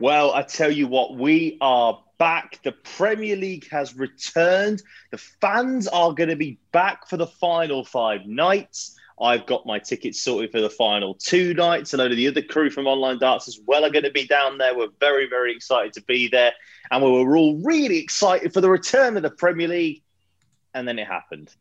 Well, I tell you what, we are back. The Premier League has returned. The fans are going to be back for the final five nights. I've got my tickets sorted for the final two nights. A load of the other crew from Online Darts as well are going to be down there. We're very, very excited to be there. And we were all really excited for the return of the Premier League. And then it happened.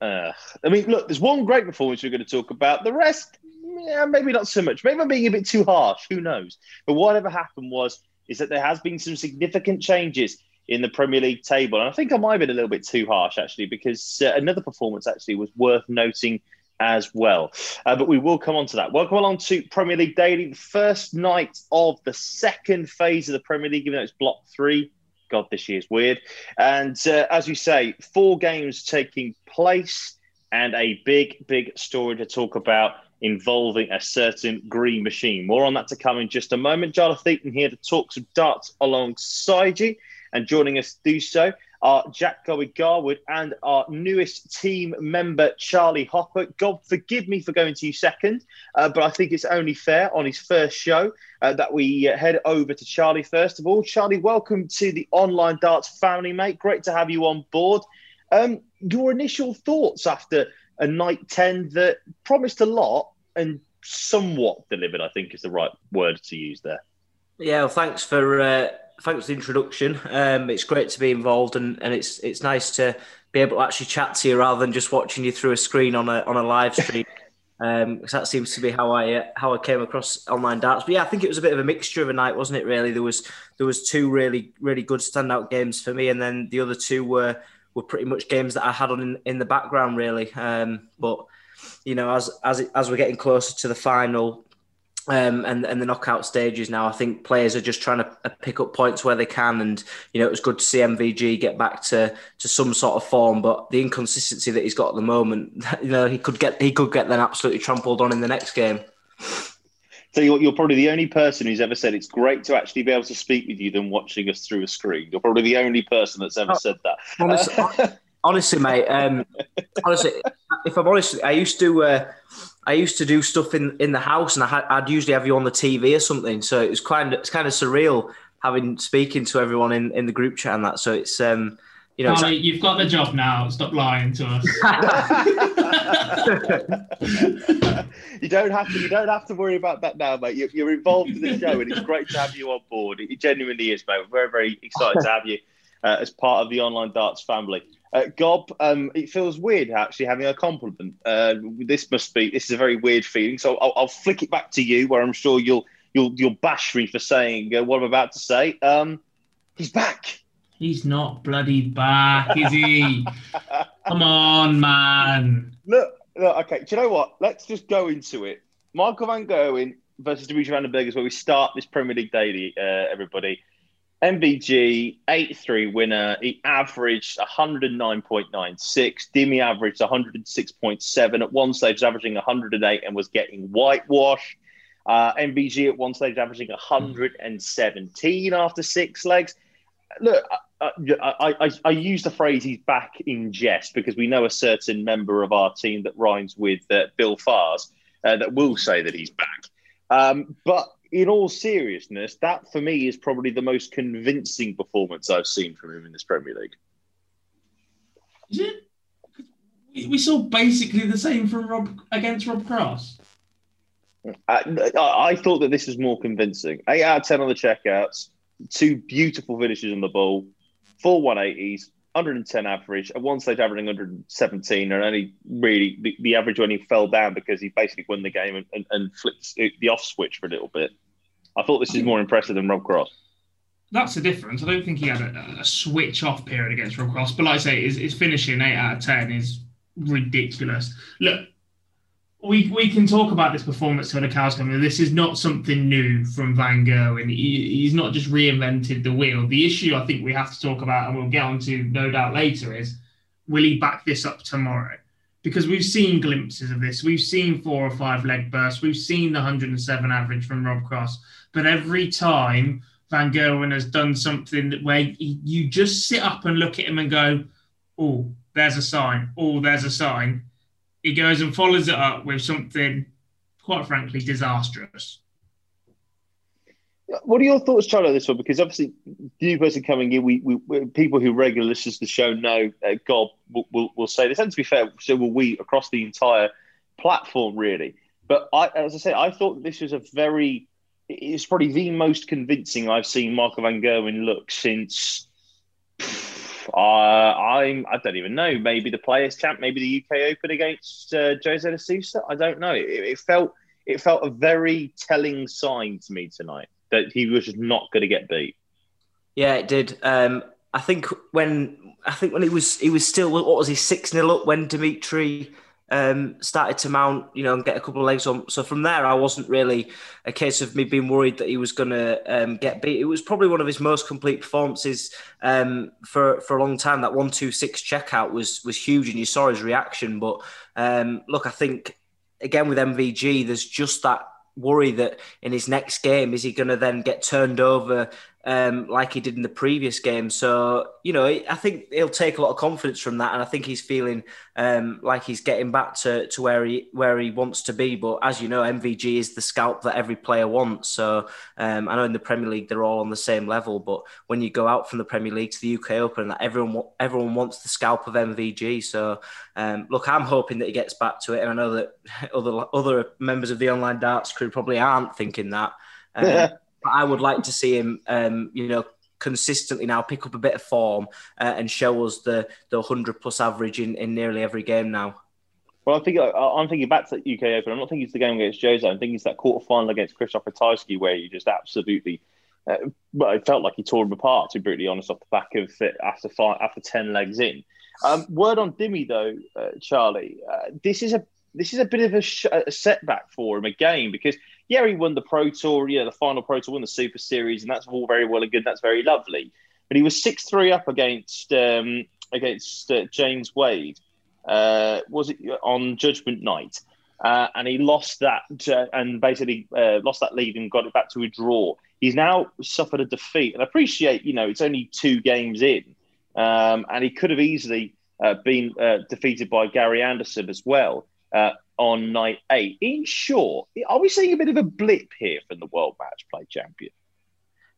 Uh, I mean, look, there's one great performance we're going to talk about. The rest, yeah, maybe not so much. Maybe I'm being a bit too harsh. Who knows? But whatever happened was is that there has been some significant changes in the Premier League table, and I think I might have been a little bit too harsh actually, because uh, another performance actually was worth noting as well. Uh, but we will come on to that. Welcome along to Premier League Daily, the first night of the second phase of the Premier League, even though it's Block Three. God, this year's weird. And uh, as you say, four games taking place and a big, big story to talk about involving a certain green machine. More on that to come in just a moment. Jarleth Eaton here to talk some darts alongside you. And joining us to do so are Jack Gobby Garwood and our newest team member, Charlie Hopper. Gob, forgive me for going to you second, uh, but I think it's only fair on his first show uh, that we uh, head over to Charlie first of all. Charlie, welcome to the Online Darts family, mate. Great to have you on board. Um, your initial thoughts after a night 10 that promised a lot and somewhat delivered, I think is the right word to use there. Yeah, well, thanks for uh, thanks for the introduction. Um, it's great to be involved, and, and it's it's nice to be able to actually chat to you rather than just watching you through a screen on a on a live stream. Um, because that seems to be how I uh, how I came across online darts. But yeah, I think it was a bit of a mixture of a night, wasn't it? Really, there was there was two really really good standout games for me, and then the other two were were pretty much games that I had on in, in the background, really. Um, but you know, as as it, as we're getting closer to the final, um, and and the knockout stages now, I think players are just trying to uh, pick up points where they can, and you know it was good to see MVG get back to to some sort of form, but the inconsistency that he's got at the moment, you know, he could get he could get then absolutely trampled on in the next game. So you're, you're probably the only person who's ever said it's great to actually be able to speak with you than watching us through a screen. You're probably the only person that's ever said that. Honestly, honestly mate. Um, honestly, if I'm honest, I used to. Uh, I used to do stuff in, in the house, and I had, I'd usually have you on the TV or something. So it was kind of it's kind of surreal having speaking to everyone in, in the group chat and that. So it's um you know Charlie, you've got the job now. Stop lying to us. you don't have to. You don't have to worry about that now, mate. You're, you're involved in the show, and it's great to have you on board. It genuinely is, mate. We're very, very excited to have you uh, as part of the online darts family. Uh, Gob, um, it feels weird actually having a compliment. Uh, this must be. This is a very weird feeling. So I'll, I'll, flick it back to you, where I'm sure you'll you'll you'll bash me for saying uh, what I'm about to say. Um, he's back. He's not bloody back, is he? Come on, man. Look, look, okay. Do you know what? Let's just go into it. Michael Van Gerwen versus Dimitri Van den Bergh is where we start this Premier League daily, uh, everybody. MVG, 8 3 winner. He averaged 109.96. Dimi averaged 106.7. At one stage, averaging 108 and was getting whitewashed. Uh, MVG at one stage, averaging 117 after six legs. Look, I, I, I, I, use the phrase he's back in jest because we know a certain member of our team that rhymes with uh, Bill Fars uh, that will say that he's back. Um, but in all seriousness, that for me is probably the most convincing performance I've seen from him in this Premier League. Is it? We saw basically the same from Rob against Rob Cross. I, I, thought that this was more convincing. Eight out of ten on the checkouts, two beautiful finishes on the ball, four 180s, 110 average, at one stage averaging 117, and only really the, the, average when he fell down because he basically won the game and, and, and flipped the off switch for a little bit. I thought this is more impressive than Rob Cross. That's the difference. I don't think he had a, a switch off period against Rob Cross, but like I say, his, his finishing 8 out of 10 is ridiculous. Look, we we can talk about this performance till the cows come. This is not something new from Van Gerwen. He, he's not just reinvented the wheel. The issue I think we have to talk about, and we'll get on to no doubt later, is will he back this up tomorrow? Because we've seen glimpses of this. We've seen four or five leg bursts. We've seen the 107 average from Rob Cross. But every time Van Gerwen has done something where you just sit up and look at him and go, oh, there's a sign. Oh, there's a sign he goes and follows it up with something, quite frankly, disastrous. What are your thoughts, Charlie, this one? Because obviously, the new person coming in, we, we people who regularly listen to the show know uh, Gob will, will, will, say this. And to be fair, so will we across the entire platform, really. But I, as I say, I thought this was a very, it's probably the most convincing I've seen Marco Van Gerwen look since uh, I'm I don't even know. Maybe the Players Champ, maybe the UK Open against uh, Jose de Sousa. I don't know. It, it, felt it felt a very telling sign to me tonight that he was just not going to get beat. Yeah, it did. Um, I think when I think when he was he was still what was he six 0 up when Dimitri um, started to mount, you know, and get a couple of legs on. So from there, I wasn't really a case of me being worried that he was going to um, get beat. It was probably one of his most complete performances um, for for a long time. That one two six checkout was was huge, and you saw his reaction. But um, look, I think again with MVG, there's just that worry that in his next game is he going to then get turned over um, like he did in the previous game. So, you know, I think he'll take a lot of confidence from that. And I think he's feeling um, like he's getting back to, to where he where he wants to be. But as you know, MVG is the scalp that every player wants. So um, I know in the Premier League they're all on the same level. But when you go out from the Premier League to the UK Open, everyone everyone wants the scalp of MVG. So um, look, I'm hoping that he gets back to it. And I know that other other members of the online darts crew probably aren't thinking that. I would like to see him, um, you know, consistently now pick up a bit of form uh, and show us the the hundred plus average in, in nearly every game now. Well, I'm thinking. I'm thinking back to the UK Open. I'm not thinking it's the game against Jose. I'm thinking it's that quarter final against Krzysztof Ratajski where you just absolutely. Uh, well, it felt like he tore him apart. To be brutally honest, off the back of it after five, after ten legs in. Um, word on Dimi though, uh, Charlie. Uh, this is a this is a bit of a, sh- a setback for him again because yeah, he won the Pro Tour, yeah, the final Pro Tour, won the Super Series, and that's all very well and good. That's very lovely. But he was six three up against um, against uh, James Wade. Uh, was it on Judgment Night? Uh, and he lost that uh, and basically uh, lost that lead and got it back to a draw. He's now suffered a defeat, and I appreciate you know it's only two games in, um, and he could have easily uh, been defeated by Gary Anderson as well on night eight. In short, are we seeing a bit of a blip here from the World Match Play Champion?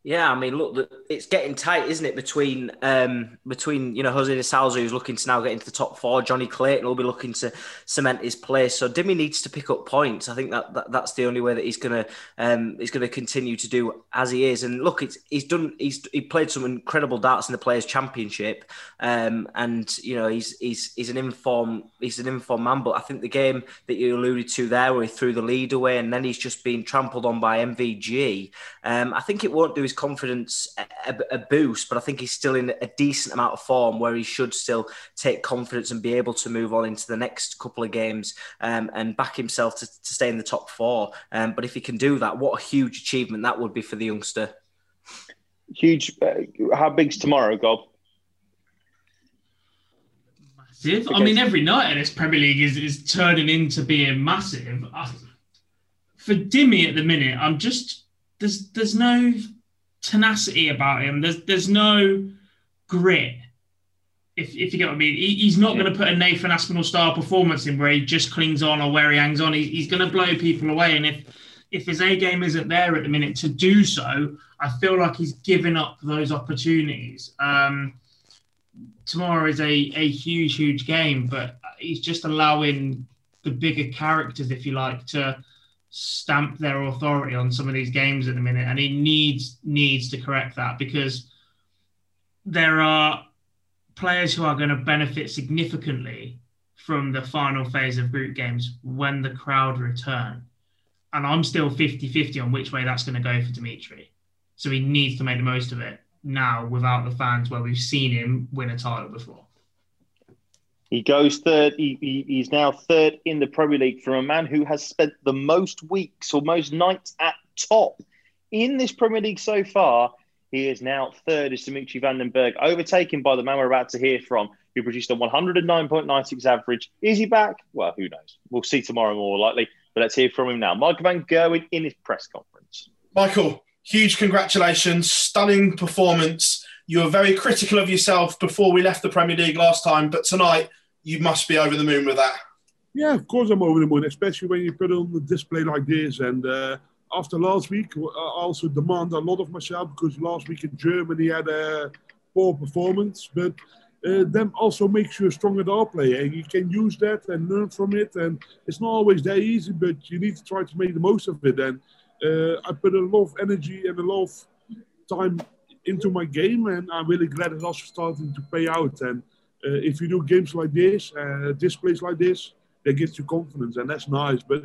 Yeah, I mean, look, it's getting tight, isn't it? Between um, between you know Jose Sousa, who's looking to now get into the top four, Jonny Clayton will be looking to cement his place. So Dimi needs to pick up points. I think that, that that's the only way that he's gonna um, he's gonna continue to do as he is. And look, it's he's done he's he played some incredible darts in the Players Championship, um, and you know he's he's he's an informed he's an informed man. But I think the game that you alluded to there, where he threw the lead away, and then he's just been trampled on by MVG. Um, I think it won't do his confidence a, a, boost, but I think he's still in a decent amount of form where he should still take confidence and be able to move on into the next couple of games um, and back himself to, to, stay in the top four. Um, but if he can do that, what a huge achievement that would be for the youngster. Huge. Uh, how big's tomorrow, Gob? Massive. I mean, every night in this Premier League is, is turning into being massive. I, for Dimi at the minute, I'm just there's there's no tenacity about him. There's there's no grit. If, if you get what I mean, he, he's not yeah. going to put a Nathan Aspinall style performance in where he just clings on or where he hangs on. He, he's going to blow people away. And if if his A game isn't there at the minute to do so, I feel like he's giving up those opportunities. Um, tomorrow is a, a huge, huge game, but he's just allowing the bigger characters, if you like, to stamp their authority on some of these games at the minute, and he needs needs to correct that because there are players who are going to benefit significantly from the final phase of group games when the crowd return. And I'm still 50 50 on which way that's going to go for Dimitri. So he needs to make the most of it now without the fans, where we've seen him win a title before. He goes third. He, he, he's now third in the Premier League from a man who has spent the most weeks or most nights at top in this Premier League so far. He is now third as Dimitri Van den Bergh, overtaken by the man we're about to hear from, who produced a 109.96 average. Is he back? Well, who knows? We'll see tomorrow more likely. But let's hear from him now. Michael Van Gerwen in his press conference. Michael, huge congratulations. Stunning performance. You were very critical of yourself before we left the Premier League last time, but tonight you must be over the moon with that. Yeah, of course I'm over the moon, especially when you put on the display like this. And uh, after last week, I also demand a lot of myself because last week in Germany I had a poor performance. But uh, then also makes you a stronger dart player. And you can use that and learn from it. And it's not always that easy, but you need to try to make the most of it. And uh, I put a lot of energy and a lot of time into my game, and I'm really glad it's also starting to pay out. And uh, if you do games like this, uh, displays like this, that gives you confidence, and that's nice. But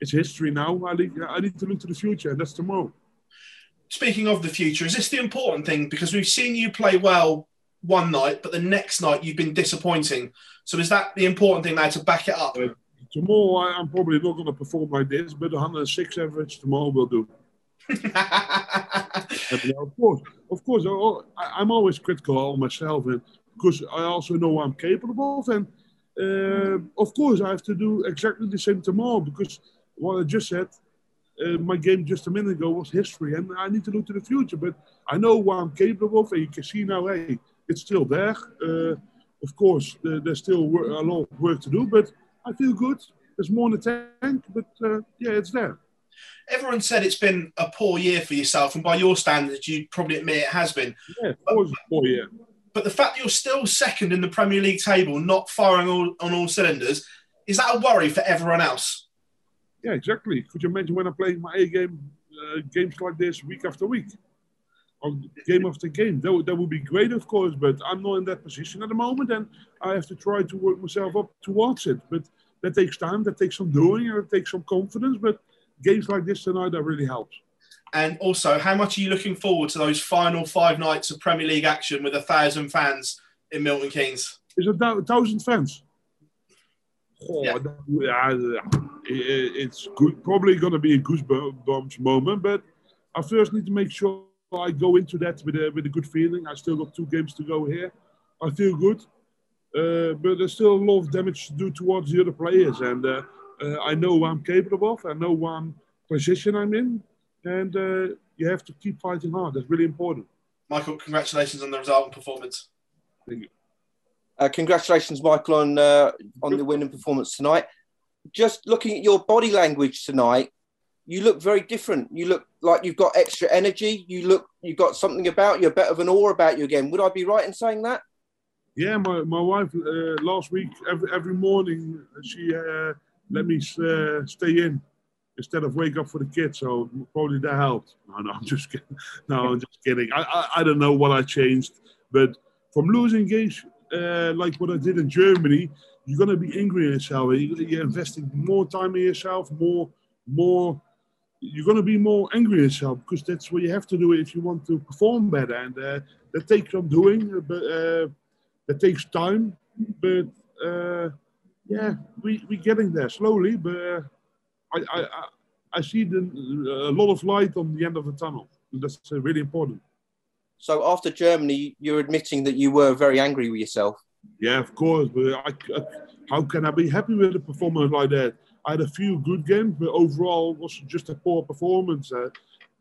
it's history now. I need, I need to look to the future, and that's tomorrow. Speaking of the future, is this the important thing? Because we've seen you play well one night, but the next night you've been disappointing. So is that the important thing now to back it up? Uh, tomorrow I'm probably not going to perform like this, but 106 average tomorrow will do. of course, of course, I, am always critical of myself, and because I also know I'm capable of. And uh, of course, I have to do exactly the same tomorrow because what I just said, uh, my game just a minute ago was history, and I need to look to the future. But I know what I'm capable of, and you can see now, hey, it's still there. Uh, of course, there's still a lot of work to do, but I feel good. There's more in the tank, but uh, yeah, it's there. Everyone said it's been a poor year for yourself, and by your standards, you probably admit it has been. Yeah, it was a poor year. But the fact that you're still second in the Premier League table, not firing all, on all cylinders, is that a worry for everyone else? Yeah, exactly. Could you imagine when I play my A game, uh, games like this week after week, or game after game? That would, that would be great, of course, but I'm not in that position at the moment, and I have to try to work myself up towards it. But that takes time, that takes some doing, and it takes some confidence. But games like this tonight, that really helps. And also, how much are you looking forward to those final five nights of Premier League action with a thousand fans in Milton Keynes? Is it a thousand fans? Oh, yeah. it's good. Probably going to be a goosebumps moment, but I first need to make sure I go into that with a, with a good feeling. I still got two games to go here. I feel good, uh, but there's still a lot of damage to do towards the other players, and uh, uh, I know what I'm capable of. I know what position I'm in, and uh, you have to keep fighting hard. That's really important. Michael, congratulations on the result and performance. Thank you. Uh, congratulations, Michael, on uh, on the winning performance tonight. Just looking at your body language tonight, you look very different. You look like you've got extra energy. You look you've got something about you, a bit of an aura about you again. Would I be right in saying that? Yeah, my, my wife uh, last week every every morning she uh, let me uh, stay in instead of wake up for the kids. So probably that helped. No, no, I'm just kidding. No, I'm just kidding. I, I, I don't know what I changed, but from losing games uh, like what I did in Germany, you're gonna be angry yourself. You're investing more time in yourself, more, more. You're gonna be more angry yourself because that's what you have to do if you want to perform better, and uh, that takes some doing. Uh, but uh, that takes time, but uh, yeah, we we're getting there slowly, but uh, I, I, I see the, a lot of light on the end of the tunnel. That's uh, really important. So after Germany, you're admitting that you were very angry with yourself. Yeah, of course. But I, I, how can I be happy with a performance like that? I had a few good games, but overall it was just a poor performance. Uh,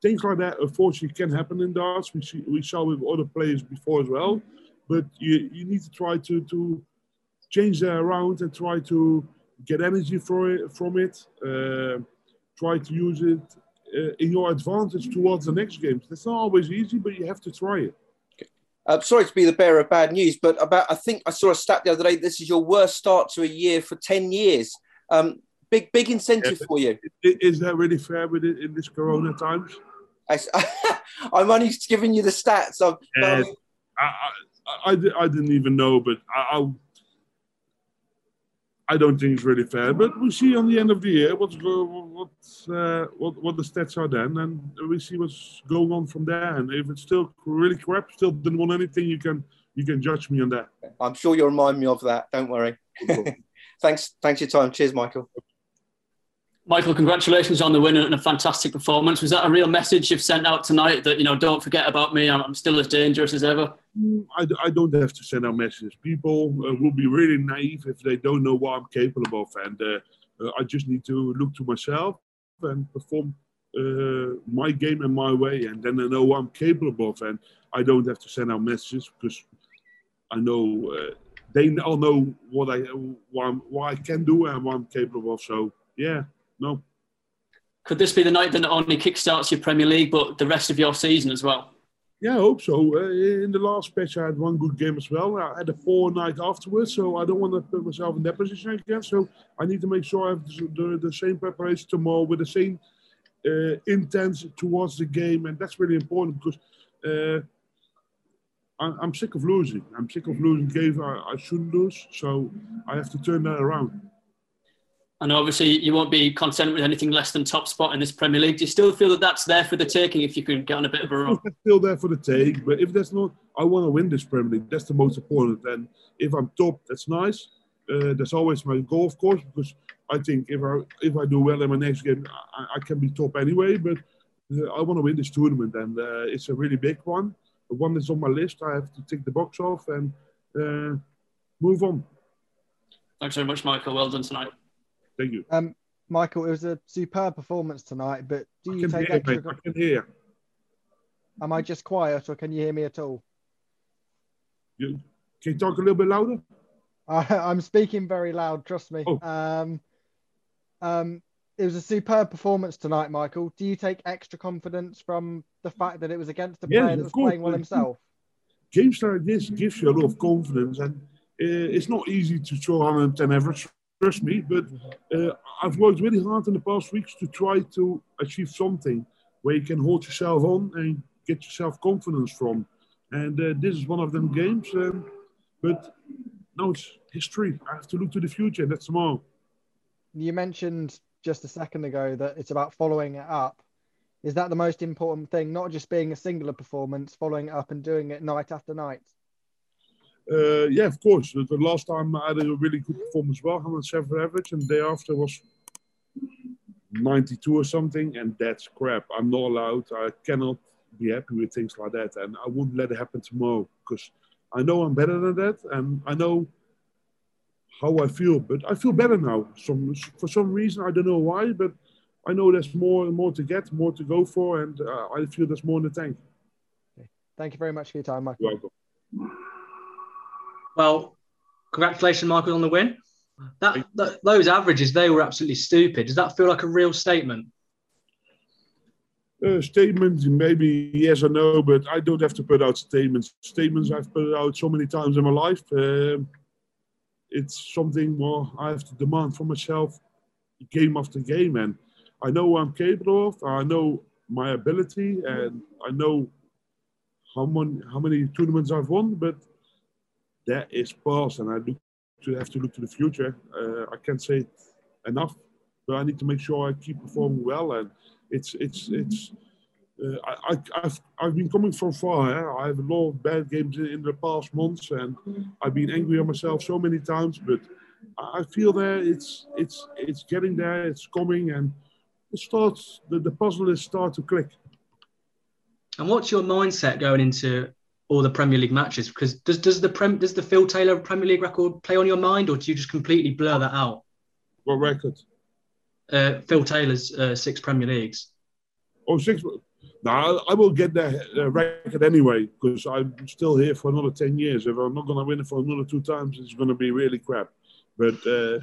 things like that, unfortunately, can happen in darts. We see, we saw with other players before as well. But you, you need to try to, to change that around and try to get energy for it, from it. Uh, try to use it uh, in your advantage towards the next games. It's not always easy, but you have to try it. Uh, sorry to be the bearer of bad news, but about I think I saw a stat the other day. This is your worst start to a year for ten years. Um, big big incentive Yeah, for you. Is that really fair with it in this Corona times? I, am only giving you the stats. I'm, Yes. I, I, I, I didn't even know, but i I, I, don't think it's really fair. But we see on the end of the year what's what uh, what what the stats are then, and we see what's going on from there. And if it's still really crap, still didn't want anything, you can you can judge me on that. I'm sure you'll remind me of that. Don't worry. thanks, thanks for your time. Cheers, Michael. Michael, congratulations on the win and a fantastic performance. Was that a real message you've sent out tonight that, you know, don't forget about me, I'm, still as dangerous as ever? Mm, I, I don't have to send out messages. People uh, will be really naive if they don't know what I'm capable of, and uh, uh, I just need to look to myself and perform uh, my game in my way, and then I know what I'm capable of, and I don't have to send out messages because I know uh, they all know what I what, what I can do and what I'm capable of. So yeah, no. Could this be the night that not only kickstarts your Premier League, but the rest of your season as well? Yeah, I hope so. Uh, in the last patch, I had one good game as well. I had a four night afterwards, so I don't want to put myself in that position again. So I need to make sure I have the, the, the same preparation tomorrow with the same uh, intent towards the game, and that's really important because uh, I'm, I'm sick of losing. I'm sick of losing games I, I shouldn't lose, so I have to turn that around. And obviously, you won't be content with anything less than top spot in this Premier League. Do you still feel that that's there for the taking if you can get on a bit of a run? That's still there for the take, but if that's not, I want to win this Premier League. That's the most important. And if I'm top, that's nice. Uh, that's always my goal, of course, because I think if I if I do well in my next game, I, I can be top anyway. But uh, I want to win this tournament, and uh, it's a really big one. The one that's on my list, I have to tick the box off and uh, move on. Thanks very much, Michael. Well done tonight. Thank you. Um, Michael, it was a superb performance tonight, but do you take extra? mate. I can hear. Am I just quiet, or can you hear me at all? You, can you talk a little bit louder? I, I'm speaking very loud. Trust me. Oh. Um, um, it was a superb performance tonight, Michael. Do you take extra confidence from the fact that it was against a Yes, player that was course. playing well himself? games like this gives you a lot of confidence, and uh, it's not easy to throw 110 average. Trust me, but uh, I've worked really hard in the past weeks to try to achieve something where you can hold yourself on and get yourself confidence from. And uh, this is one of them games. Um, but no, it's history. I have to look to the future. That's tomorrow. You mentioned just a second ago that it's about following it up. Is that the most important thing? Not just being a singular performance, following up and doing it night after night. Uh, yeah, of course. The, the last time I had a really good performance, well, 107 average, and the day after was 92 or something, and that's crap. I'm not allowed. I cannot be happy with things like that, and I wouldn't let it happen tomorrow because I know I'm better than that, and I know how I feel. But I feel better now. Some for some reason I don't know why, but I know there's more and more to get, more to go for, and uh, I feel there's more in the tank. Thank you very much for your time, Michael. You're welcome. Well, congratulations, Michael, on the win. That, that those averages, they were absolutely stupid. Does that feel like a real statement? Uh, statements, maybe yes or no, but I don't have to put out statements. Statements I've put out so many times in my life. Um it's something more I have to demand for myself, game after game, and I know what I'm capable of. I know my ability, and I know how many how many tournaments I've won. But that is past, and I look to have to look to the future. Uh, I can't say enough, but I need to make sure I keep performing well. And it's it's it's. Uh, I, I, I've, I've been coming from far. eh? I have a lot of bad games in, in the past months, and I've been angry on myself so many times. But I feel there it's it's it's getting there. It's coming, and it starts. The, the puzzle is start to click. And what's your mindset going into all the Premier League matches? Because does does the Prem, does the Phil Taylor Premier League record play on your mind, or do you just completely blur that out? What record? Uh, Phil Taylor's uh, six Premier Leagues. Oh, six. No, I will get that uh, record anyway because I'm still here for another 10 years. If I'm not going to win it for another two times, it's going to be really crap. But uh,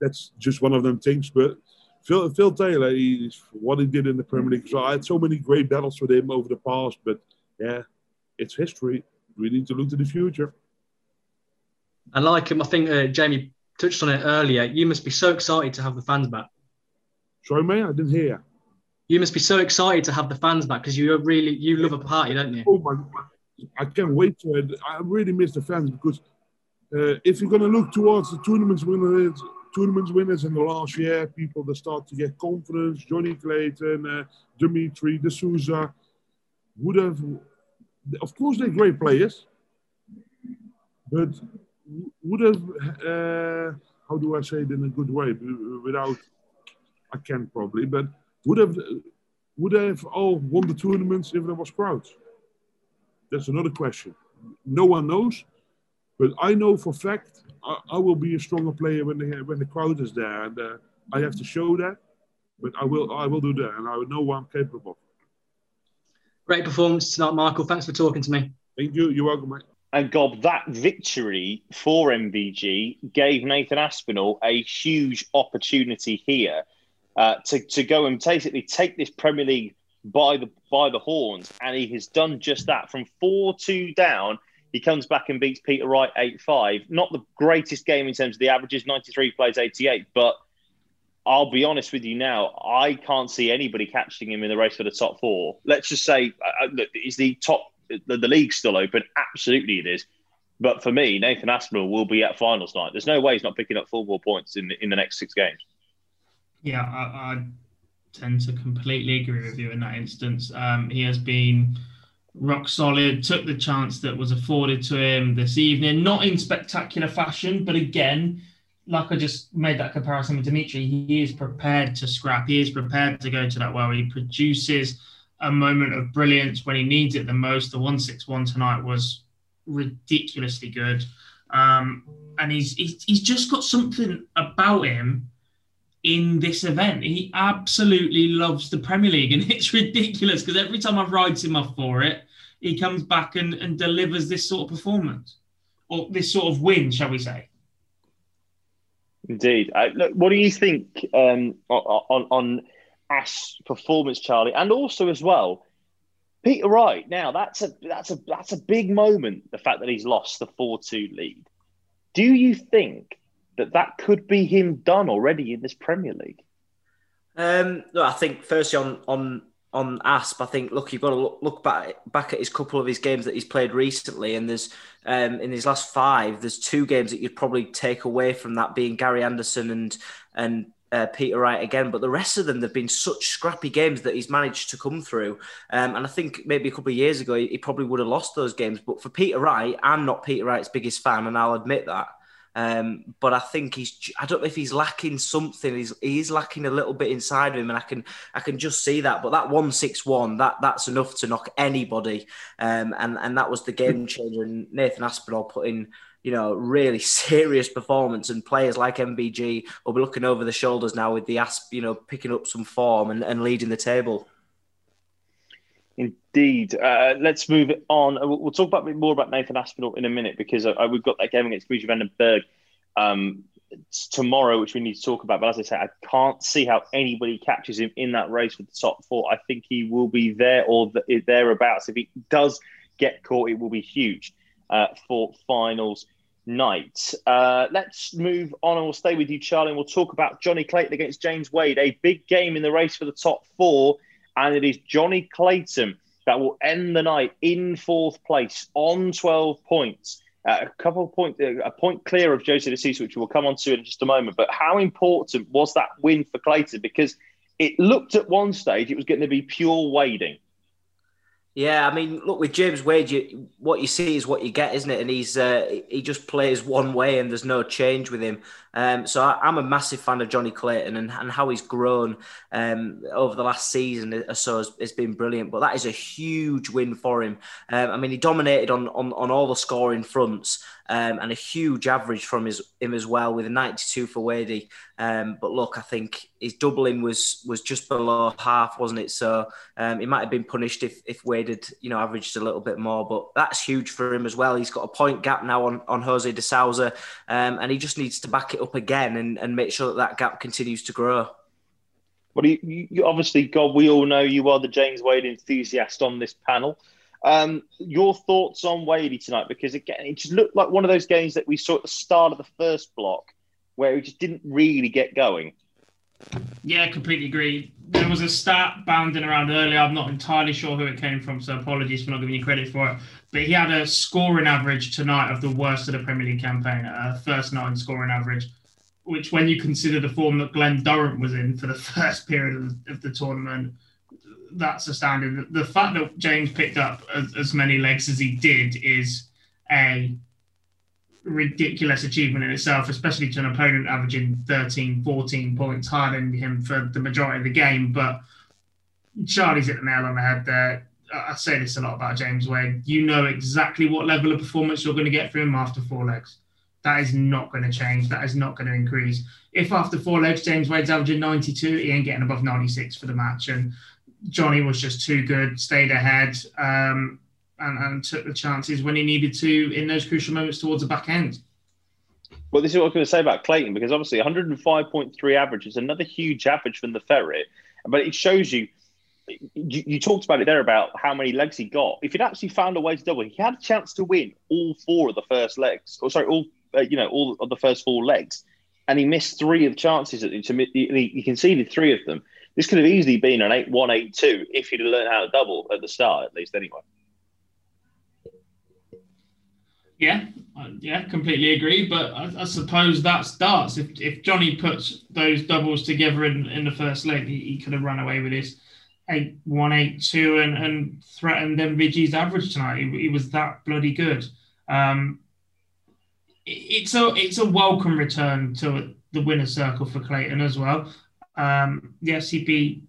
that's just one of them things. But Phil, Phil Taylor, he's what he did in the Premier League. So I had so many great battles with him over the past. But yeah, it's history. We need to look to the future. And like him, I think uh, Jamie touched on it earlier. You must be so excited to have the fans back. Sorry, mate, I didn't hear. You must be so excited to have the fans back because you really you love a party, don't you? Oh my! I can't wait to it. I really miss the fans because uh, if you're going to look towards the tournaments winners, tournaments winners in the last year, people that start to get confidence, Jonny Clayton, uh, Dimitri, De Sousa, would have, of course, they're great players, but would have, uh, how do I say it in a good way, without, I can probably, but would have would have all won the tournaments if there was crowds? That's another question. No one knows, but I know for fact I, I will be a stronger player when the when the crowd is there, and uh, I have to show that. But I will I will do that, and I know what I'm capable. Great performance tonight, Michael. Thanks for talking to me. Thank you. You're welcome, mate. And Gob, that victory for MVG gave Nathan Aspinall a huge opportunity here uh, to, to go and basically take this Premier League by the by the horns, and he has done just that. From four two down, he comes back and beats Peter Wright eight five. Not the greatest game in terms of the averages, ninety three plays eighty eight, but I'll be honest with you now, I can't see anybody catching him in the race for the top four. Let's just say, uh, uh look, is the top the, the league still open? Absolutely, it is. But for me, Nathan Aspinall will be at finals night. There's no way he's not picking up four more points in in the next six games. Yeah, I, I, tend to completely agree with you in that instance. Um, he has been rock solid, took the chance that was afforded to him this evening, not in spectacular fashion, but again, like I just made that comparison with Dimitri, he is prepared to scrap. He is prepared to go to that well. He produces a moment of brilliance when he needs it the most. The 161 tonight was ridiculously good. Um, and he's, he's, he's just got something about him in this event. He absolutely loves the Premier League, and it's ridiculous because every time I write him off for it, he comes back and, and delivers this sort of performance or this sort of win, shall we say? Indeed. Uh, look, what do you think um, on on Ash performance, Charlie, and also as well? Peter Wright. Now that's a that's a that's a big moment. The fact that he's lost the four two lead. Do you think that that could be him done already in this Premier League? Um, no, I think firstly on on on Asp, I think look, you've got to look, look back back at his couple of his games that he's played recently, and there's um, in his last five, there's two games that you'd probably take away from that being Gary Anderson and and uh, Peter Wright again, but the rest of them, they've been such scrappy games that he's managed to come through. Um, and I think maybe a couple of years ago, he, he probably would have lost those games. But for Peter Wright, I'm not Peter Wright's biggest fan, and I'll admit that. Um, but I think he's I don't know if he's lacking something. He's he's lacking a little bit inside of him, and I can I can just see that. But that one six one that that's enough to knock anybody. Um, and and that was the game changer. And Nathan Aspinall put in you know really serious performance, and players like MVG will be looking over the shoulders now with the Asp you know picking up some form and, and leading the table. Indeed. Uh, let's move on. We'll, we'll, talk about more about Nathan Aspinall in a minute because uh, we've got that game against Guido van den Bergh um, tomorrow, which we need to talk about. But as I say, I can't see how anybody catches him in that race for the top four. I think he will be there or the, thereabouts. If he does get caught, it will be huge uh, for finals night. Uh, let's move on and we'll stay with you, Charlie, and we'll talk about Jonny Clayton against James Wade, a big game in the race for the top four and it is Jonny Clayton that will end the night in fourth place on 12 points. Uh, a couple of points, uh, a point clear of Jose De Sousa, which we'll come on to in just a moment. But how important was that win for Clayton? Because it looked at one stage it was going to be pure wading. Yeah, I mean, look with James Wade, you, what you see is what you get, isn't it? And he's uh, he just plays one way, and there's no change with him. Um, so I, am a massive fan of Jonny Clayton and, and how he's grown um, over the last season or so has, has, been brilliant. But that is a huge win for him. Um, I mean, he dominated on, on on all the scoring fronts um, and a huge average from his, him as well with a 92 for Wadey. Um, but look, I think his doubling was was just below half, wasn't it? So um, he might have been punished if if Wade had you know averaged a little bit more. But that's huge for him as well. He's got a point gap now on on Jose de Sousa, um, and he just needs to back it up again and, and make sure that that gap continues to grow. Well, you, you obviously, Gob, we all know you are the James Wade enthusiast on this panel. Um, your thoughts on Wadey tonight? Because again, it just looked like one of those games that we saw at the start of the first block where he just didn't really get going. Yeah, completely agree. There was a stat bounding around earlier. I'm not entirely sure who it came from, so apologies for not giving you credit for it. But he had a scoring average tonight of the worst of the Premier League campaign, a first nine scoring average, which, when you consider the form that Glen Durrant was in for the first period of the, of the tournament, that's astounding. The fact that James picked up as, as many legs as he did is a ridiculous achievement in itself, especially to an opponent averaging 13, 14 points higher than him for the majority of the game. But Charlie's hit the nail on the head there. I say this a lot about James Wade. You know exactly what level of performance you're going to get from him after four legs. That is not going to change. That is not going to increase. If after four legs James Wade's averaging 92, he ain't getting above 96 for the match. And Jonny was just too good, stayed ahead, um, and, and took the chances when he needed to in those crucial moments towards the back end. Well, this is what I was going to say about Clayton because obviously 105.3 average is another huge average from the Ferret, but it shows you, you. You talked about it there about how many legs he got. If he'd actually found a way to double, he had a chance to win all four of the first legs. Or sorry, all uh, you know, all of the first four legs, and he missed three of the chances. He, he conceded three of them. This could have easily been an 8 1 8 2 if he'd learned how to double at the start, at least, anyway. Yeah, yeah, completely agree. But I, I, suppose that starts. If, if Jonny puts those doubles together in, in the first leg, he, he could have run away with this 8 1 8 2 and, and threatened MVG's average tonight. He, he was that bloody good. Um, it's a it's a welcome return to the winner's circle for Clayton as well. Um, yes, he beat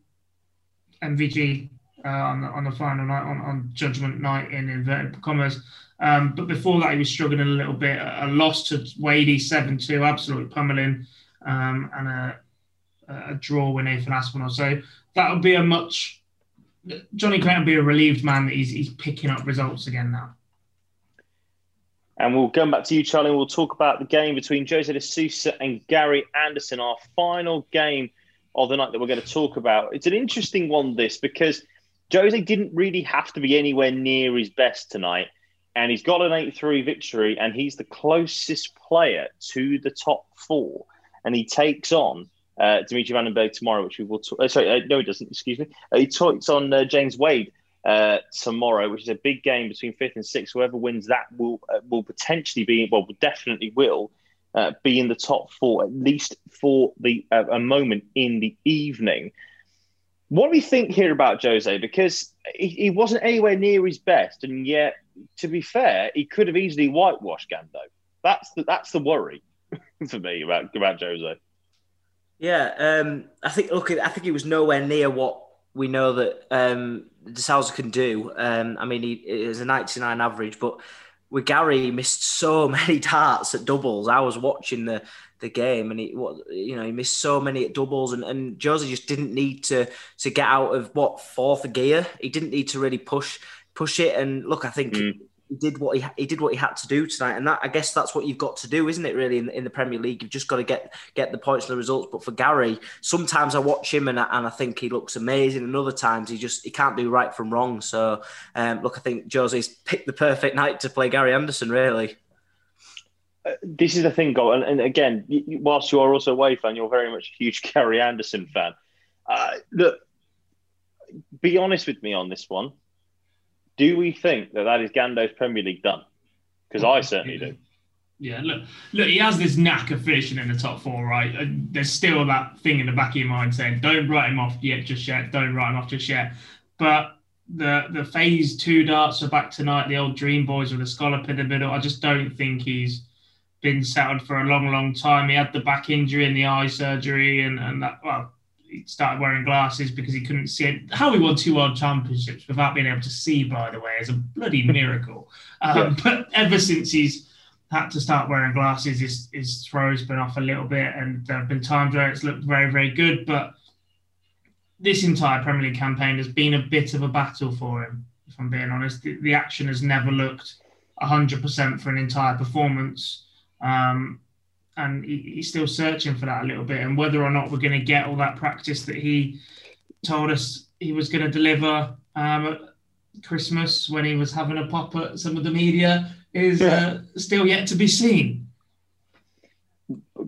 MVG uh, on, the, on the final night, on, on Judgment Night in inverted commas. Um, but before that, he was struggling a little bit. A, loss to Wadey 7 2, absolute pummeling, um, and a, a, draw with Nathan Aspinall. So that would be a much. Jonny Clayton would be a relieved man that he's, he's picking up results again now. And we'll come back to you, Charlie. We'll talk about the game between Jose de Sousa and Gary Anderson, our final game of the night that we're going to talk about. It's an interesting one, this, because Jose didn't really have to be anywhere near his best tonight. And he's got an 8 3 victory, and he's the closest player to the top four. And he takes on uh, Dimitri Van den Bergh tomorrow, which we will talk. Uh, sorry, uh, no, he doesn't, excuse me. Uh, he takes on uh, James Wade uh, tomorrow, which is a big game between fifth and sixth. Whoever wins that will will potentially be, well, definitely will uh, be in the top four, at least for the uh, a moment in the evening. What do we think here about Jose? Because he, he, wasn't anywhere near his best, and yet, to be fair, he could have easily whitewashed Gando. That's the that's the worry for me about about Jose. Yeah, um, I think. Look, I think he was nowhere near what we know that um, De Sousa can do. Um, I mean, he is a 99 average, but with Gary, he missed so many darts at doubles. I was watching the the game, and he what you know he missed so many at doubles, and and Jose just didn't need to to get out of what fourth gear. He didn't need to really push push it. And look, I think. Mm he did what he he did what he had to do tonight, and that I guess that's what you've got to do, isn't it? Really, in, in the Premier League, you've just got to get get the points and the results. But for Gary, sometimes I watch him and I, and I think he looks amazing, and other times he just he can't do right from wrong. So, um, look, I think Jose's picked the perfect night to play Gary Anderson. Really. Uh, this is the thing, Gob, and, and again, whilst you are also a Way fan, you're very much a huge Gary Anderson fan. Uh, look, be honest with me on this one do we think that that is Gando's Premier League done? Because I certainly do. Yeah, look, look, he has this knack of finishing in the top four, right? There's still that thing in the back of your mind saying, "Don't write him off yet, just yet. Don't write him off just yet." But the the phase two darts are back tonight. The old Dream Boys with a scallop in the middle. I just don't think he's been settled for a long, long time. He had the back injury and the eye surgery, and and that well, he started wearing glasses because he couldn't see it. How he won two world championships without being able to see, by the way, is a bloody miracle. Um, yeah. But ever since he's had to start wearing glasses, his, his throw's been off a little bit, and there have been times where it's looked very, very good. But this entire Premier League campaign has been a bit of a battle for him, if I'm being honest. The, the action has never looked 100% for an entire performance. Um, and he, he's still searching for that a little bit. And whether or not we're going to get all that practice that he told us he was going to deliver um, at Christmas when he was having a pop at some of the media is yeah. uh, still yet to be seen.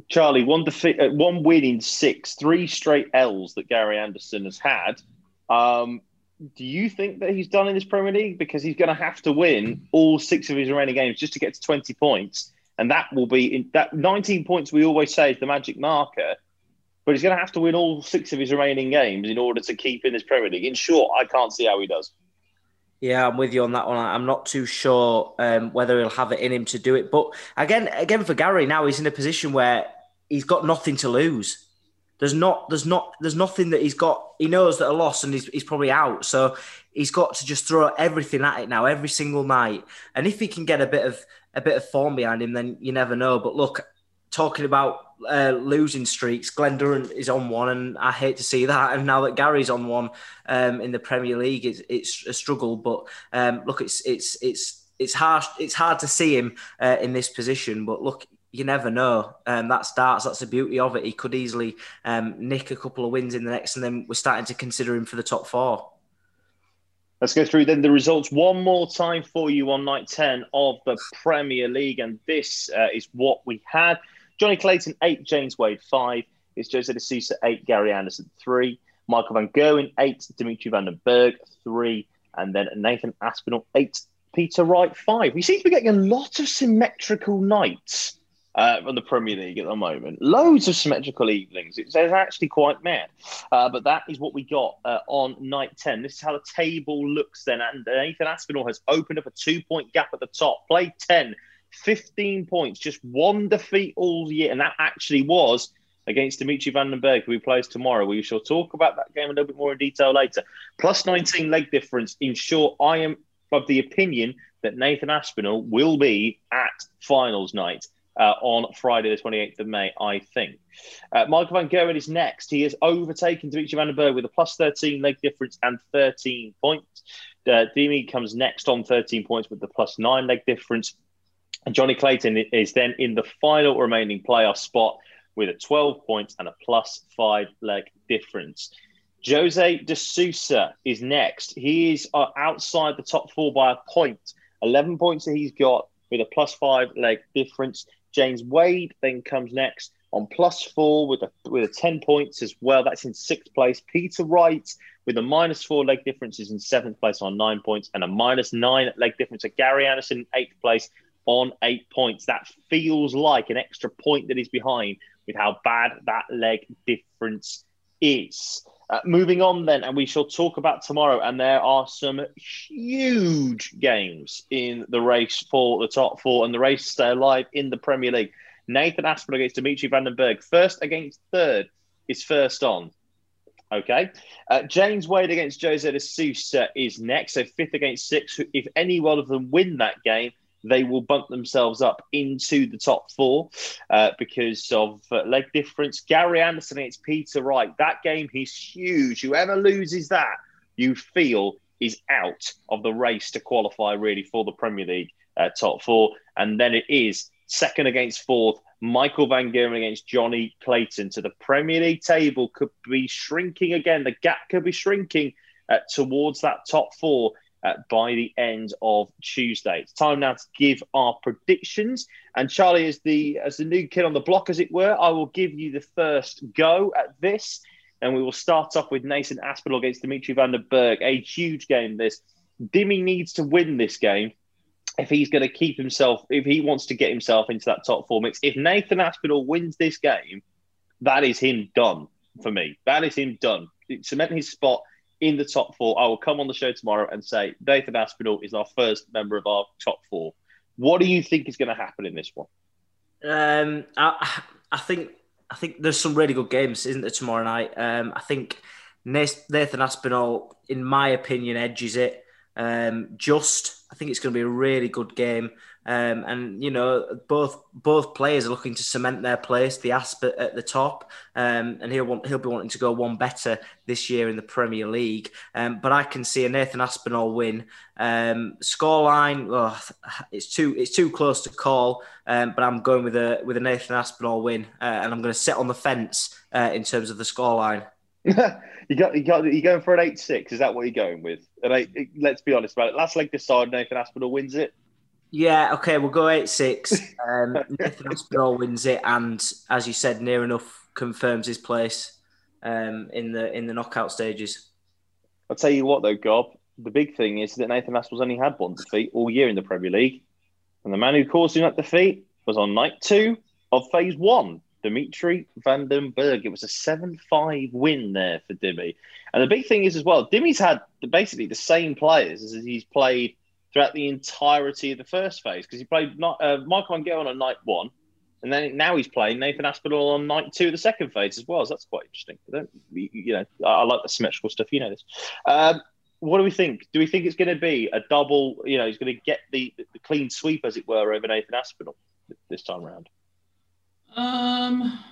Charlie, one defeat, uh, one win in six, three straight L's that Gary Anderson has had. Um, do you think that he's done in this Premier League because he's going to have to win all six of his remaining games just to get to twenty points? And that will be in that 19 points we always say is the magic marker. But he's going to have to win all six of his remaining games in order to keep in his Premier League. In short, I can't see how he does. Yeah, I'm with you on that one. I'm not too sure um, whether he'll have it in him to do it. But again, again for Gary now, he's in a position where he's got nothing to lose. There's not, there's not, there's nothing that he's got. He knows that a loss and he's, he's probably out. So he's got to just throw everything at it now, every single night. And if he can get a bit of a bit of form behind him, then you never know. But look, talking about uh, losing streaks, Glen Durrant is on one, and I hate to see that. And now that Gary's on one um, in the Premier League, it's, it's a struggle. But um, look, it's it's it's it's harsh. It's hard to see him uh, in this position. But look, you never know. Um, that starts. That's the beauty of it. He could easily um, nick a couple of wins in the next, and then we're starting to consider him for the top four. Let's go through then the results one more time for you on night 10 of the Premier League. And this uh, is what we had Jonny Clayton, eight, James Wade, five. It's Jose de Sousa, eight, Gary Anderson, three. Michael Van Gerwen, eight. Dimitri Van den Bergh, three. And then Nathan Aspinall, eight. Peter Wright, five. We seem to be getting a lot of symmetrical nights uh, from the Premier League at the moment. Loads of symmetrical evenings. It's, it's actually quite mad. Uh, but that is what we got uh, on night 10. This is how the table looks then. And Nathan Aspinall has opened up a two point gap at the top, played 10, 15 points, just one defeat all year. And that actually was against Dimitri Van den Bergh, who he plays tomorrow. We shall talk about that game a little bit more in detail later. Plus 19 leg difference. In short, I am of the opinion that Nathan Aspinall will be at finals night uh, on Friday, the 28th of May, I think. Uh, Michael Van Gerwen is next. He has overtaken Dimitri Van den Bergh with a plus 13 leg difference and 13 points. Uh, Dimi comes next on 13 points with the plus nine leg difference. And Jonny Clayton is then in the final remaining playoff spot with a 12 points and a plus five leg difference. Jose de Sousa is next. He is uh, outside the top four by a point. 11 points that he's got with a plus five leg difference. James Wade then comes next on plus four with a with a 10 points as well. That's in sixth place. Peter Wright with a minus four leg difference is in seventh place on nine points and a minus nine leg difference. Gary Anderson in eighth place on eight points. That feels like an extra point that he's behind with how bad that leg difference is. Uh, moving on then, and we shall talk about tomorrow. And there are some huge games in the race for the top four and the race to stay alive in the Premier League. Nathan Aspinall against Dimitri Van den Bergh. First against third is first on. Okay. Uh, James Wade against Jose de Sousa is next. So fifth against sixth. If any one of them win that game, they will bump themselves up into the top four uh, because of uh, leg difference. Gary Anderson against Peter Wright. That game is huge. Whoever loses that, you feel is out of the race to qualify really for the Premier League uh, top four. And then it is second against fourth. Michael Van Gerwen against Jonny Clayton. So the Premier League table could be shrinking again. The gap could be shrinking uh, towards that top four uh, by the end of Tuesday. It's time now to give our predictions. And Charlie, as the as the new kid on the block, as it were, I will give you the first go at this. And we will start off with Nathan Aspinall against Dimitri Van den Bergh. A huge game. This Dimi needs to win this game if he's going to keep himself, if he wants to get himself into that top four mix. If Nathan Aspinall wins this game, that is him done for me. That is him done. Cementing his spot in the top four. I will come on the show tomorrow and say Nathan Aspinall is our first member of our top four. What do you think is going to happen in this one? Um, I, I think I think there's some really good games, isn't there, tomorrow night? Um, I think Nathan Aspinall, in my opinion, edges it. Um, just, I think it's going to be a really good game. Um, and you know, both both players are looking to cement their place. The Asp at the top, um, and he'll want he'll be wanting to go one better this year in the Premier League. Um, but I can see a Nathan Aspinall win. Um, scoreline, oh, it's too it's too close to call. Um, but I'm going with a with a Nathan Aspinall win, uh, and I'm going to sit on the fence uh, in terms of the scoreline. you got you got you going for an eight six? Is that what you're going with? And let's be honest about it. Last leg decide Nathan Aspinall wins it. Yeah, okay, we'll go 8 6. Um, Nathan Aspinall wins it, and as you said, near enough confirms his place um, in the in the knockout stages. I'll tell you what, though, Gob, the big thing is that Nathan Aspinall's only had one defeat all year in the Premier League. And the man who caused him that defeat was on night two of phase one, Dimitri Van den Bergh. It was a 7 5 win there for Dimi. And the big thing is, as well, Dimi's had basically the same players as he's played throughout the entirety of the first phase because he played not, uh, Michael on night one, and then now he's playing Nathan Aspinall on night two of the second phase as well. So that's quite interesting. you know, I, I, like the symmetrical stuff. You know this. Um, what do we think? Do we think it's going to be a double? You know, he's going to get the, the clean sweep, as it were, over Nathan Aspinall this time around. Um,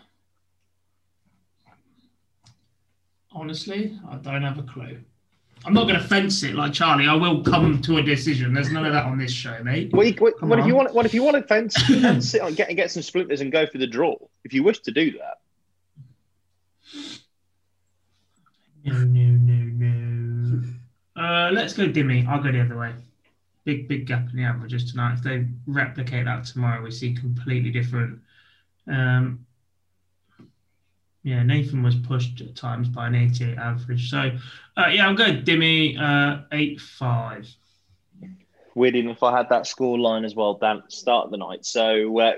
honestly, I don't have a clue. I'm not going to fence it like Charlie. I will come to a decision. There's none of that on this show, mate. What, what, what if you want? What if you want to fence and sit on get get some splinters and go for the draw? If you wish to do that. No, no, no, no. Uh, let's go Dimi. I'll go the other way. Big, big gap in the averages tonight. If they replicate that tomorrow, we see completely different. Um, yeah, Nathan was pushed at times by an 88 average. So, uh, yeah, I'm going Dimi uh, 8 5. Weird if I had that score line as well, Dan, start of the night. So, uh,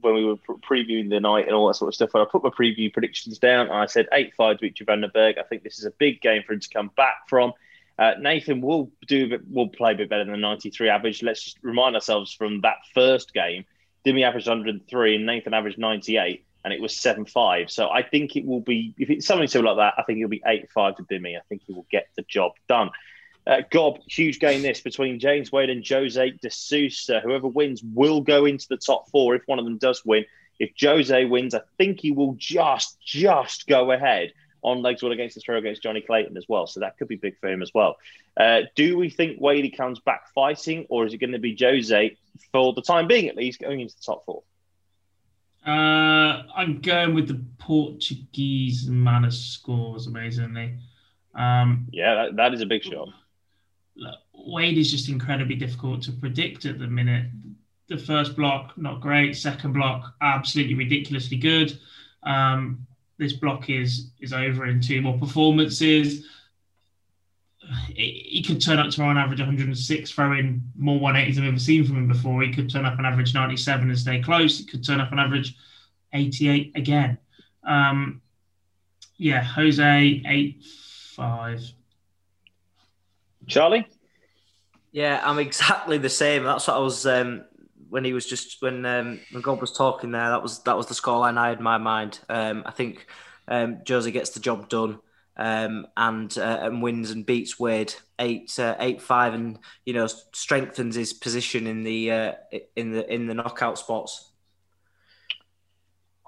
when we were previewing the night and all that sort of stuff, when I put my preview predictions down, I said 8 5 to Van den Bergh. I think this is a big game for him to come back from. Uh, Nathan will do will play a bit better than the 93 average. Let's just remind ourselves from that first game. Dimi averaged 103 and Nathan averaged 98 and it was seven five. So I think it will be if it's something similar like that. I think it'll be eight five to Dimi. I think he will get the job done. Uh, Gob, huge game this between James Wade and Jose De Sousa. Whoever wins will go into the top four if one of them does win. If Jose wins, I think he will just just go ahead on legs all against the throw against Jonny Clayton as well. So that could be big for him as well. Uh, do we think Wade comes back fighting, or is it going to be Jose for the time being at least going into the top four? Uh, I'm going with the Portuguese man scores amazingly. Um, yeah, that, that is a big shot. Wade is just incredibly difficult to predict at the minute. The first block, not great. Second block, absolutely ridiculously good. Um, this block is is over in two more performances he could turn up tomorrow and average 106, throw in more 180s I've ever seen from him before. He could turn up and average 97 and stay close. He could turn up and average 88 again. Um, yeah, Jose, 8 5. Charlie? Yeah, I'm exactly the same. That's what I was um, when he was just when um, when Gob was talking there. That was that was the scoreline I had in my mind. Um, I think um, Jose gets the job done um, and uh, and wins and beats Wade eight uh, eight five and you know strengthens his position in the uh, in the in the knockout spots.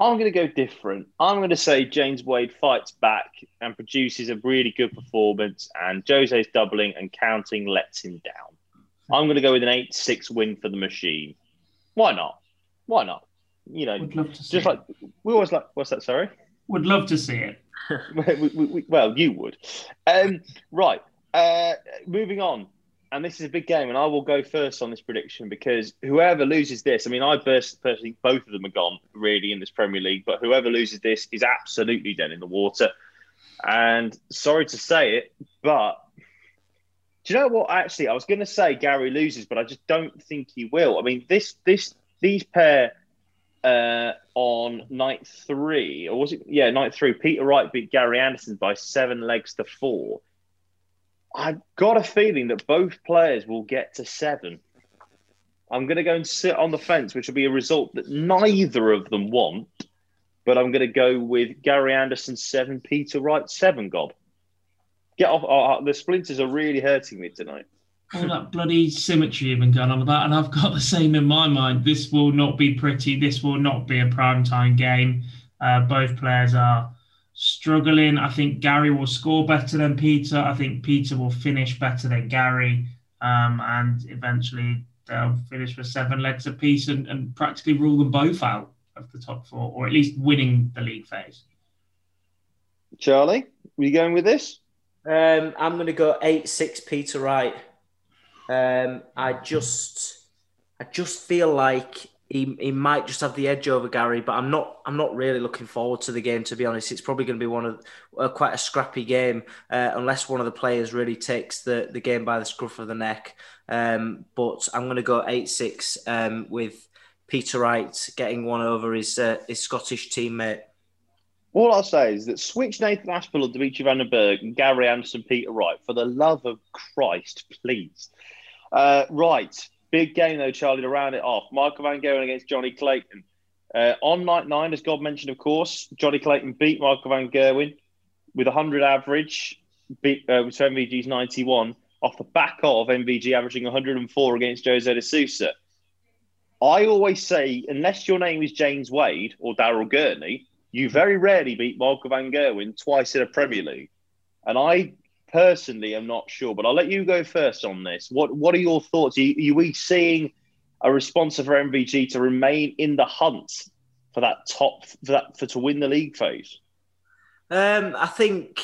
I'm going to go different. I'm going to say James Wade fights back and produces a really good performance, and Jose's doubling and counting lets him down. I'm going to go with an 8 6 win for the machine. Why not? Why not? You know, just like we always like, what's that? Sorry? Would love to see it. we, we, we, well, you would. Um, right. Uh, moving on. And this is a big game, and I will go first on this prediction because whoever loses this, I mean, I personally, both of them are gone really in this Premier League, but whoever loses this is absolutely dead in the water. And sorry to say it, but do you know what? Actually, I was going to say Gary loses, but I just don't think he will. I mean, this, this, these pair uh, on night three, or was it? Yeah, night three. Peter Wright beat Gary Anderson by seven legs to four. I've got a feeling that both players will get to seven. I'm going to go and sit on the fence, which will be a result that neither of them want. But I'm going to go with Gary Anderson seven, Peter Wright seven. Gob, get off. Oh, the splinters are really hurting me tonight. All that bloody symmetry you've been going on about, and I've got the same in my mind. This will not be pretty. This will not be a prime time game. Uh, both players are struggling. I think Gary will score better than Peter. I think Peter will finish better than Gary, um, and eventually they'll finish with seven legs apiece and, and practically rule them both out of the top four, or at least winning the league phase. Charlie, are you going with this? Um, I'm going to go eight six Peter Wright. Um, I just, I just feel like he, he might just have the edge over Gary, but I'm not I'm not really looking forward to the game to be honest. It's probably going to be one of uh, quite a scrappy game uh, unless one of the players really takes the, the game by the scruff of the neck. Um, but I'm going to go eight six um, with Peter Wright getting one over his uh, his Scottish teammate. All I'll say is that switch Nathan Aspinall, Dimitri Van den Bergh, and Gary Anderson, Peter Wright. For the love of Christ, please. Uh, right. Big game, though, Charlie, to round it off. Michael Van Gerwen against Jonny Clayton. Uh, on night nine, as Gob mentioned, of course, Jonny Clayton beat Michael Van Gerwen with 100 average, beat uh, with MVG's 91 off the back of MVG averaging 104 against Jose de Sousa. I always say, unless your name is James Wade or Daryl Gurney, you very rarely beat Michael Van Gerwen twice in a Premier League. And I personally am not sure, but I'll let you go first on this. What What are your thoughts? Are, you, are we seeing a response for MVG to remain in the hunt for that top for that for to win the league phase? Um, I think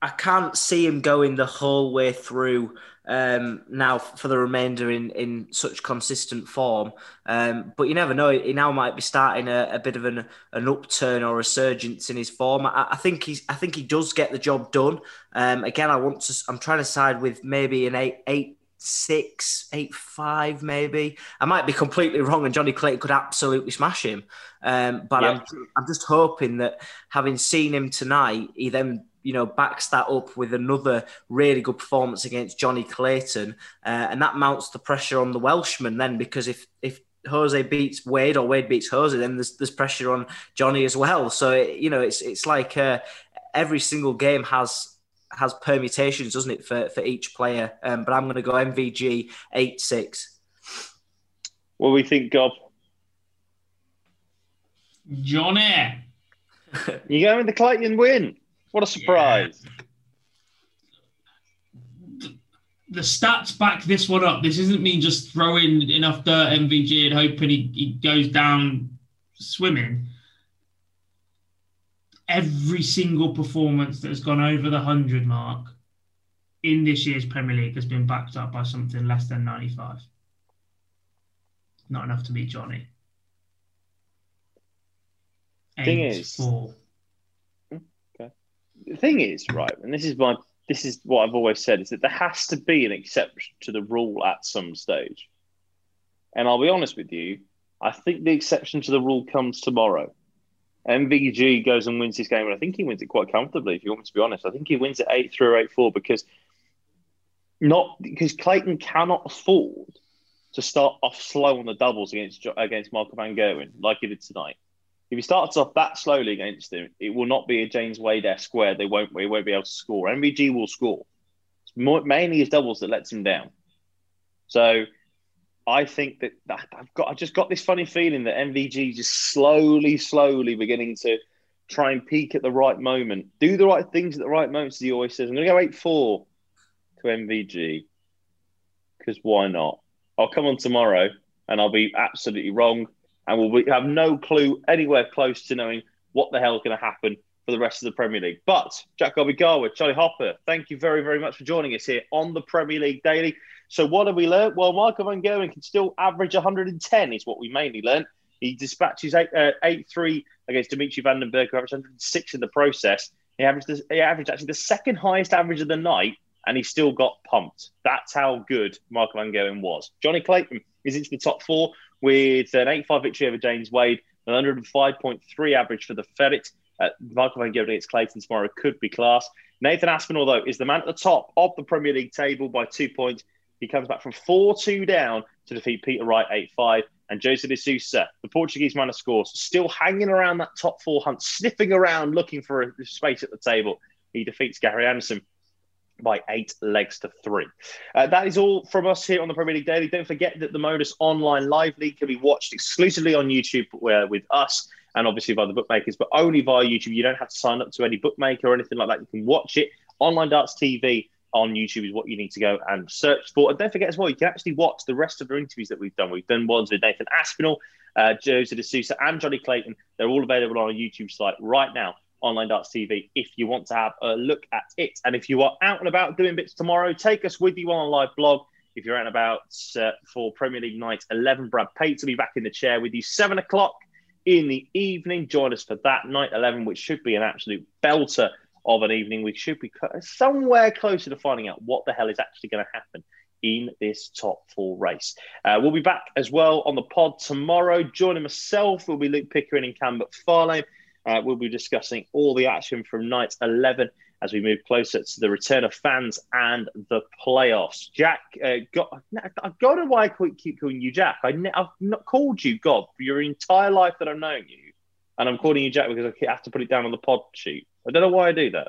I can't see him going the whole way through um, now for the remainder in, in such consistent form. Um, but you never know. He now might be starting a, a bit of an, an upturn or a resurgence in his form. I, I, think he's. I think he does get the job done. Um, again, I want to. I'm trying to side with maybe an eight eight six, eight five, maybe. I might be completely wrong, and Jonny Clayton could absolutely smash him. Um, but yeah. I'm, I'm just hoping that having seen him tonight, he then you know, backs that up with another really good performance against Jonny Clayton, uh, and that mounts the pressure on the Welshman then because if if Jose beats Wade or Wade beats Jose, then there's there's pressure on Jonny as well. So you know, it's it's like uh, every single game has has permutations, doesn't it, for for each player? Um, but I'm going to go MVG eight six. What do we think, Gob? Jonny. you going with the Clayton win? What a surprise. Yeah. The stats back this one up. This isn't me just throwing enough dirt MVG and hoping he, he goes down swimming. Every single performance that has gone over the 100 mark in this year's Premier League has been backed up by something less than 95. Not enough to beat Jonny. Thing is, four the thing is, right, and this is my this is what I've always said is that there has to be an exception to the rule at some stage. And I'll be honest with you, I think the exception to the rule comes tomorrow. MVG goes and wins this game, and I think he wins it quite comfortably. If you want me to be honest, I think he wins it eight three or eight four because not because Clayton cannot afford to start off slow on the doubles against against Michael Van Gerwen like he did tonight. If he starts off that slowly against him, it will not be a James Wade esque where they won't they won't be able to score. MVG will score. It's more, mainly his doubles that lets him down. So I think that, that I've got I just got this funny feeling that MVG just slowly, slowly beginning to try and peak at the right moment, do the right things at the right moments, as he always says. I'm going to go eight four to MVG because why not? I'll come on tomorrow and I'll be absolutely wrong and we'll have no clue anywhere close to knowing what the hell is going to happen for the rest of the Premier League. But Jack Gobby Garwood, Charlie Hopper, thank you very, very much for joining us here on the Premier League Daily. So what have we learned? Well, Michael Van Gerwen can still average 110 is what we mainly learned. He dispatches 8 uh, 3 against Dimitri Van den Bergh, who averaged 106 in the process. He averaged, the, he averaged actually the second highest average of the night, and he still got pumped. That's how good Michael Van Gerwen was. Jonny Clayton is into the top four with an 8 5 victory over James Wade, an 105.3 average for the Ferret. Uh, Michael Van Gerwen against Clayton tomorrow could be class. Nathan Aspinall, though, is the man at the top of the Premier League table by two points. He comes back from 4 2 down to defeat Peter Wright 8 5. And Jose de Sousa, the Portuguese man of scores, still hanging around that top four hunt, sniffing around looking for a space at the table. He defeats Gary Anderson by eight legs to three. Uh, that is all from us here on the Premier League Daily. Don't forget that the Modus Online Live League can be watched exclusively on YouTube uh, with us and obviously by the bookmakers, but only via YouTube. You don't have to sign up to any bookmaker or anything like that. You can watch it. Online Darts TV on YouTube is what you need to go and search for. And don't forget as well, you can actually watch the rest of the interviews that we've done. We've done ones with Nathan Aspinall, uh, Jose de Sousa, and Jonny Clayton. They're all available on our YouTube site right now, Online Darts TV, if you want to have a look at it. And if you are out and about doing bits tomorrow, take us with you on a live blog. If you're out and about uh, for Premier League night 11, Brad Pate will be back in the chair with you. 7 o'clock in the evening. Join us for that night 11, which should be an absolute belter of an evening. We should be somewhere closer to finding out what the hell is actually going to happen in this top four race. Uh, we'll be back as well on the pod tomorrow. Joining myself will be Luke Pickering and Cam McFarlane. Uh, we'll be discussing all the action from night 11 as we move closer to the return of fans and the playoffs. Jack, uh, got, I don't know why I keep calling you Jack. I have not called you Gob for your entire life that I've known you. And I'm calling you Jack because I have to put it down on the pod sheet. I don't know why I do that.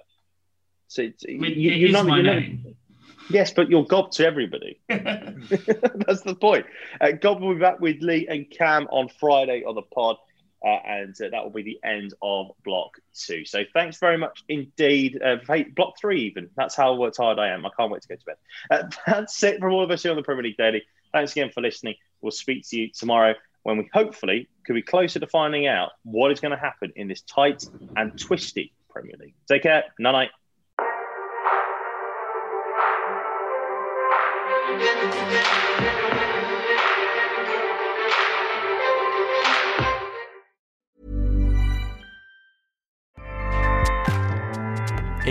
So it's, I mean, you, are not, my you're name. Not, yes, but you're Gob to everybody. That's the point. Uh, Gob will be back with Lee and Cam on Friday on the pod. Uh, and uh, that will be the end of block two. So thanks very much indeed. Uh, block three, even. That's how tired I am. I can't wait to go to bed. Uh, that's it from all of us here on the Premier League Daily. Thanks again for listening. We'll speak to you tomorrow when we hopefully could be closer to finding out what is going to happen in this tight and twisty Premier League. Take care. Night night.